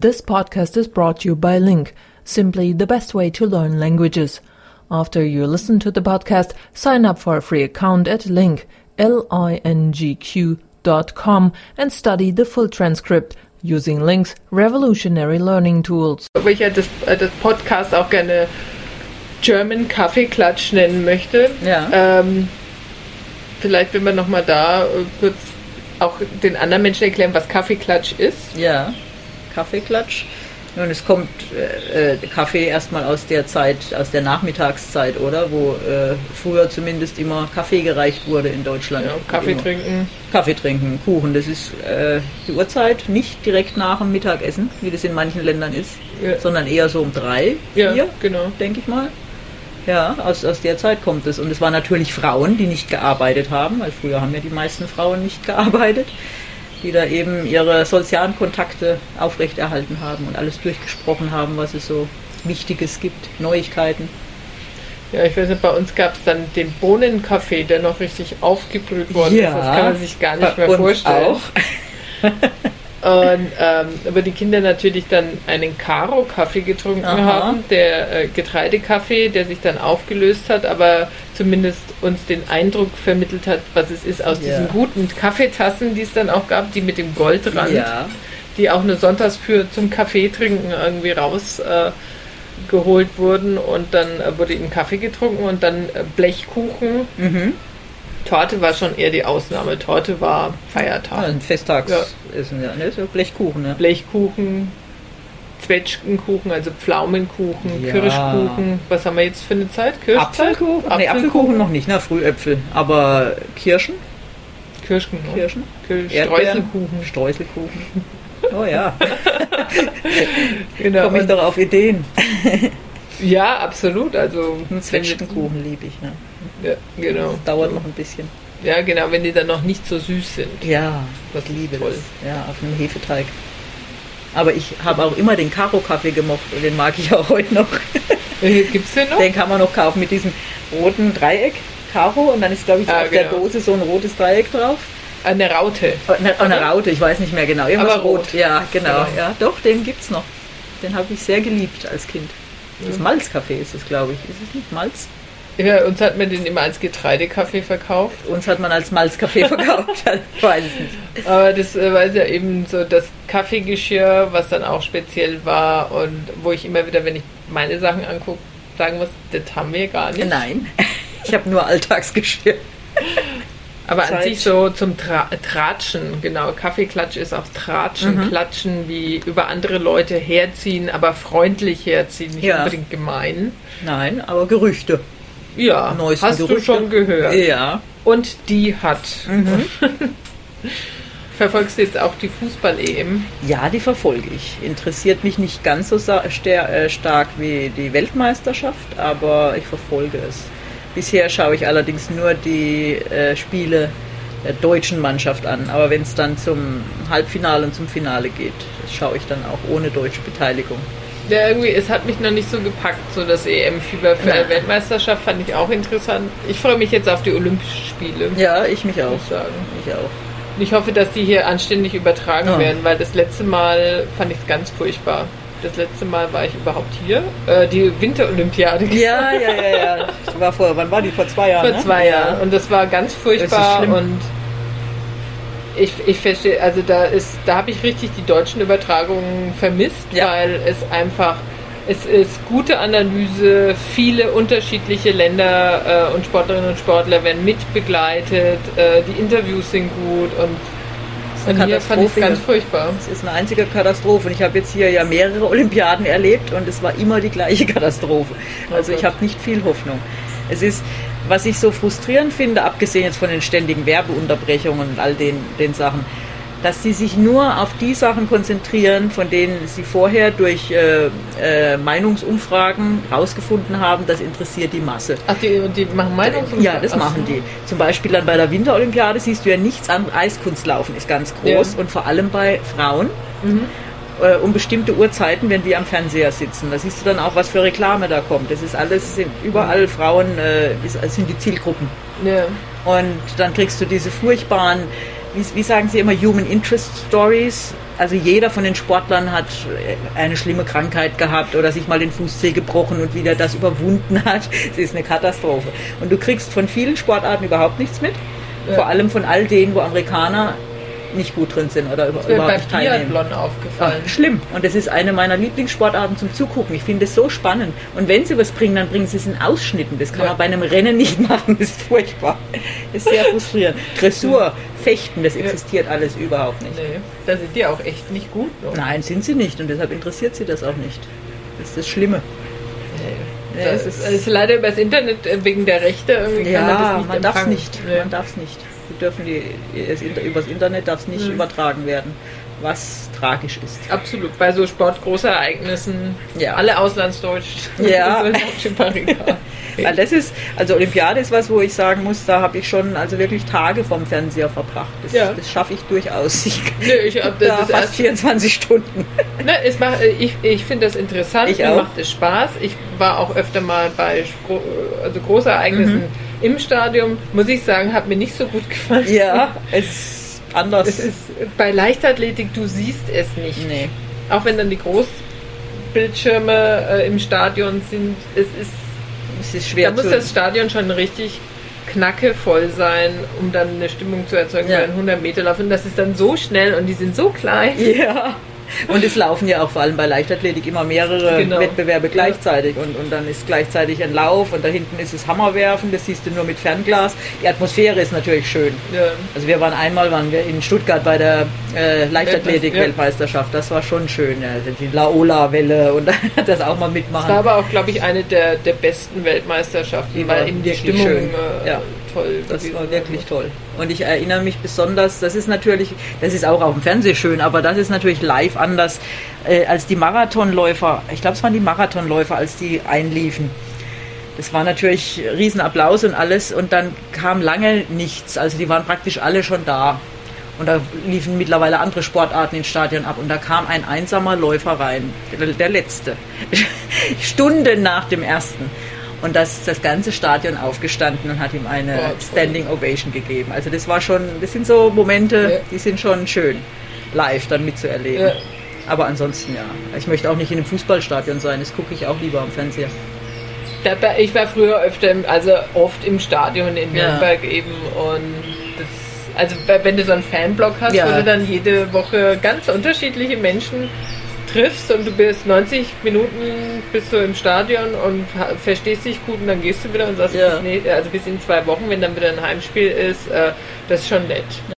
This podcast is brought to you by Link, simply the best way to learn languages. After you listen to the podcast, sign up for a free account at link, L-I-N-G-Q dot com and study the full transcript using Link's revolutionary learning tools. Aber ich ja das, äh, das Podcast auch gerne German Kaffeeklatsch nennen möchte. Ja. Ähm, vielleicht, wenn wir nochmal da äh, kurz auch den anderen Menschen erklären, was Kaffeeklatsch ist. Ja, Kaffeeklatsch. Nun, es kommt äh, äh, Kaffee erstmal aus der Zeit, aus der Nachmittagszeit, oder? Wo äh, früher zumindest immer Kaffee gereicht wurde in Deutschland. Ja, Kaffee immer. trinken. Kaffee trinken, Kuchen. Das ist äh, die Uhrzeit, nicht direkt nach dem Mittagessen, wie das in manchen Ländern ist, Ja. sondern eher so um drei, Ja, vier, genau. denke ich mal. Ja, aus, aus der Zeit kommt es. Und es waren natürlich Frauen, die nicht gearbeitet haben, weil früher haben ja die meisten Frauen nicht gearbeitet, die da eben ihre sozialen Kontakte aufrechterhalten haben und alles durchgesprochen haben, was es so Wichtiges gibt, Neuigkeiten. Ja, ich weiß nicht, bei uns gab es dann den Bohnenkaffee, der noch richtig aufgebrüht worden ist. Das kann man sich gar nicht mehr vorstellen. Auch. Und, ähm, aber die Kinder natürlich dann einen Karo-Kaffee getrunken Aha. haben, der äh, Getreidekaffee, der sich dann aufgelöst hat, aber zumindest uns den Eindruck vermittelt hat, was es ist aus Ja. diesen guten Kaffeetassen, die es dann auch gab, die mit dem Goldrand, Ja, die auch nur sonntags für zum Kaffee trinken irgendwie raus äh, geholt wurden und dann äh, wurde eben Kaffee getrunken und dann äh, Blechkuchen. mhm. Torte war schon eher die Ausnahme. Torte war Feiertag. ein Festtagsessen, ja. Ne? So Blechkuchen, ne? Blechkuchen, Zwetschgenkuchen, also Pflaumenkuchen, Ja. Kirschkuchen. Was haben wir jetzt für eine Zeit? Kirschzeit? Apfelkuchen? Nee, Apfelkuchen noch nicht, na, Frühäpfel. Aber Kirschen? Kirschen. ne? Kirschen? Kirsch Erdbeeren? Streuselkuchen. Streuselkuchen. Oh ja, Genau. komme ich doch auf Ideen. ja, absolut. Also wenn Zwetschgenkuchen liebe ich. Ne? Ja, genau. Dauert noch ein bisschen. Ja, genau, wenn die dann noch nicht so süß sind. Ja, Das ich liebe toll. das. Ja, auf einem Hefeteig. Aber ich habe auch immer den Karo-Kaffee gemocht und den mag ich auch heute noch. Äh, Gibt's den noch? Den kann man noch kaufen mit diesem roten Dreieck, Karo, und dann ist, glaube ich, Ah, auf der genau. Dose so ein rotes Dreieck drauf. Eine Raute. Eine, eine Raute, ich weiß nicht mehr genau. Irgendwas Aber rot. Ja, genau. Genau. Ja, doch, den gibt's noch. Den habe ich sehr geliebt als Kind. Das Malzkaffee ist es, glaube ich. Ist es nicht Malz? Ja, uns hat man den immer als Getreidekaffee verkauft. Uns hat man als Malzkaffee verkauft. ich weiß es nicht. Aber das äh, war ja eben so das Kaffeegeschirr, was dann auch speziell war und wo ich immer wieder, wenn ich meine Sachen angucke, sagen muss, das haben wir gar nicht. Nein, ich habe nur Alltagsgeschirr. Aber an Zeit. sich so zum Tra Tratschen, genau, Kaffeeklatsch ist auch Tratschen, Mhm. Klatschen, wie über andere Leute herziehen, aber freundlich herziehen, nicht Ja. unbedingt gemein. Nein, aber Gerüchte. Ja, Neuesten hast Gerüchte. du schon gehört. Ja. Und die hat. Mhm. Verfolgst du jetzt auch die Fußball-EM? Ja, die verfolge ich. Interessiert mich nicht ganz so äh, stark wie die Weltmeisterschaft, aber ich verfolge es. Bisher schaue ich allerdings nur die äh, Spiele der deutschen Mannschaft an. Aber wenn es dann zum Halbfinale und zum Finale geht, schaue ich dann auch ohne deutsche Beteiligung. Ja, irgendwie, es hat mich noch nicht so gepackt, so das EM-Fieber für Nein. die Weltmeisterschaft fand ich auch interessant. Ich freue mich jetzt auf die Olympischen Spiele, Ja, ich mich auch. ich sagen. Ich auch. Und ich hoffe, dass die hier anständig übertragen Ja. werden, weil das letzte Mal fand ich es ganz furchtbar. Das letzte Mal war ich überhaupt hier. Äh, die Winterolympiade Ja, ja, ja, ja. War vor, wann war die? Vor zwei Jahren? vor ne? zwei Ja. Jahren. Und das war ganz furchtbar. Und ich, ich verstehe, also da ist, da habe ich richtig die deutschen Übertragungen vermisst, Ja. weil es einfach, es ist gute Analyse, viele unterschiedliche Länder äh, und Sportlerinnen und Sportler werden mitbegleitet, äh, die Interviews sind gut und, und hier fand ich ganz furchtbar. Es ist eine einzige Katastrophe. Und ich habe jetzt hier ja mehrere Olympiaden erlebt und es war immer die gleiche Katastrophe. Also ich Gott. habe nicht viel Hoffnung. Es ist, was ich so frustrierend finde, abgesehen jetzt von den ständigen Werbeunterbrechungen und all den, den Sachen, dass sie sich nur auf die Sachen konzentrieren, von denen sie vorher durch äh, äh, Meinungsumfragen herausgefunden haben, das interessiert die Masse. Ach, die, die machen Meinungsumfragen? Ja, das Ach machen die. Zum Beispiel dann bei der Winterolympiade siehst du ja nichts an. Eiskunstlaufen ist ganz groß Ja. und vor allem bei Frauen. Mhm. Äh, um bestimmte Uhrzeiten, wenn wir am Fernseher sitzen. Da siehst du dann auch, was für Reklame da kommt. Das ist alles, sind überall Frauen, äh, ist, sind die Zielgruppen. Ja. Und dann kriegst du diese furchtbaren, wie, wie sagen sie immer, Human Interest Stories also jeder von den Sportlern hat eine schlimme Krankheit gehabt oder sich mal den Fußzeh gebrochen und wieder das überwunden hat. Es ist eine Katastrophe. Und du kriegst von vielen Sportarten überhaupt nichts mit. Ja. Vor allem von all denen, wo Amerikaner nicht gut drin sind oder über, überhaupt nicht teilnehmen. Biathlon aufgefallen. Ach, schlimm. Und das ist eine meiner Lieblingssportarten zum Zugucken. Ich finde es so spannend. Und wenn sie was bringen, dann bringen sie es in Ausschnitten. Das kann ja. man bei einem Rennen nicht machen. Das ist furchtbar. Das ist sehr frustrierend. Dressur, Fechten, das existiert ja. alles überhaupt nicht. Nee, da sind die auch echt nicht gut. Noch. Nein, sind sie nicht. Und deshalb interessiert sie das auch nicht. Das ist das Schlimme. Nee. Das ist, ist, leider übers Internet äh, wegen der Rechte irgendwie ja, man, man darf es nicht. Nee. Man darf es nicht dürfen die, es, übers Internet darf es nicht mhm. übertragen werden, was tragisch ist. Absolut, bei so Sportgroßereignissen, ja. alle Auslandsdeutsch. Ja. Weil das ist, also Olympiade ist was, wo ich sagen muss, da habe ich schon also wirklich Tage vom Fernseher verbracht. Das, ja. das schaffe ich durchaus. Ich, Nö, ich habe da fast 24 Stunden. Ne, es macht, ich ich finde das interessant, ich mir macht es Spaß. Ich war auch öfter mal bei also Großereignissen. Mhm im Stadion, muss ich sagen, hat mir nicht so gut gefallen. Ja, es ist anders. Es ist bei Leichtathletik, du siehst es nicht. Nee. Auch wenn dann die Großbildschirme äh, im Stadion sind, es ist, es ist schwer. Da muss das Stadion schon richtig knackevoll sein, um dann eine Stimmung zu erzeugen ja. bei einem 100 Meter Lauf. Und das ist dann so schnell und die sind so klein. Ja. Und es laufen ja auch vor allem bei Leichtathletik immer mehrere genau. Wettbewerbe gleichzeitig und, und dann ist gleichzeitig ein Lauf und da hinten ist es Hammerwerfen, das siehst du nur mit Fernglas. Die Atmosphäre ist natürlich schön. Ja. Also wir waren einmal waren wir in Stuttgart bei der äh, Leichtathletik-Weltmeisterschaft, das war schon schön. Ja. Die Laola-Welle und das auch mal mitmachen. Das war aber auch, glaube ich, eine der, der besten Weltmeisterschaften, die weil eben die Stimmung. Äh, ja toll. Das war wirklich toll. Und ich erinnere mich besonders, das ist natürlich, das ist auch auf dem Fernsehen schön, aber das ist natürlich live anders, äh, als die Marathonläufer, ich glaube, es waren die Marathonläufer, als die einliefen. Das war natürlich Riesenapplaus und alles und dann kam lange nichts. Also die waren praktisch alle schon da. Und da liefen mittlerweile andere Sportarten ins Stadion ab. Und da kam ein einsamer Läufer rein, der letzte, Stunden nach dem ersten. Und da ist das ganze Stadion aufgestanden und hat ihm eine ja, Standing Ovation gegeben. Also das war schon, das sind so Momente, ja. die sind schon schön, live dann mitzuerleben. Ja. Aber ansonsten ja. Ich möchte auch nicht in einem Fußballstadion sein, das gucke ich auch lieber am Fernseher. Ich war früher öfter, also oft im Stadion in Nürnberg eben und das, also wenn du so einen Fanblock hast, wo du dann jede Woche ganz unterschiedliche Menschen triffst und du bist 90 Minuten bist du im Stadion und verstehst dich gut und dann gehst du wieder und sagst, ja. bis, also bis in zwei Wochen, wenn dann wieder ein Heimspiel ist, äh, das ist schon nett.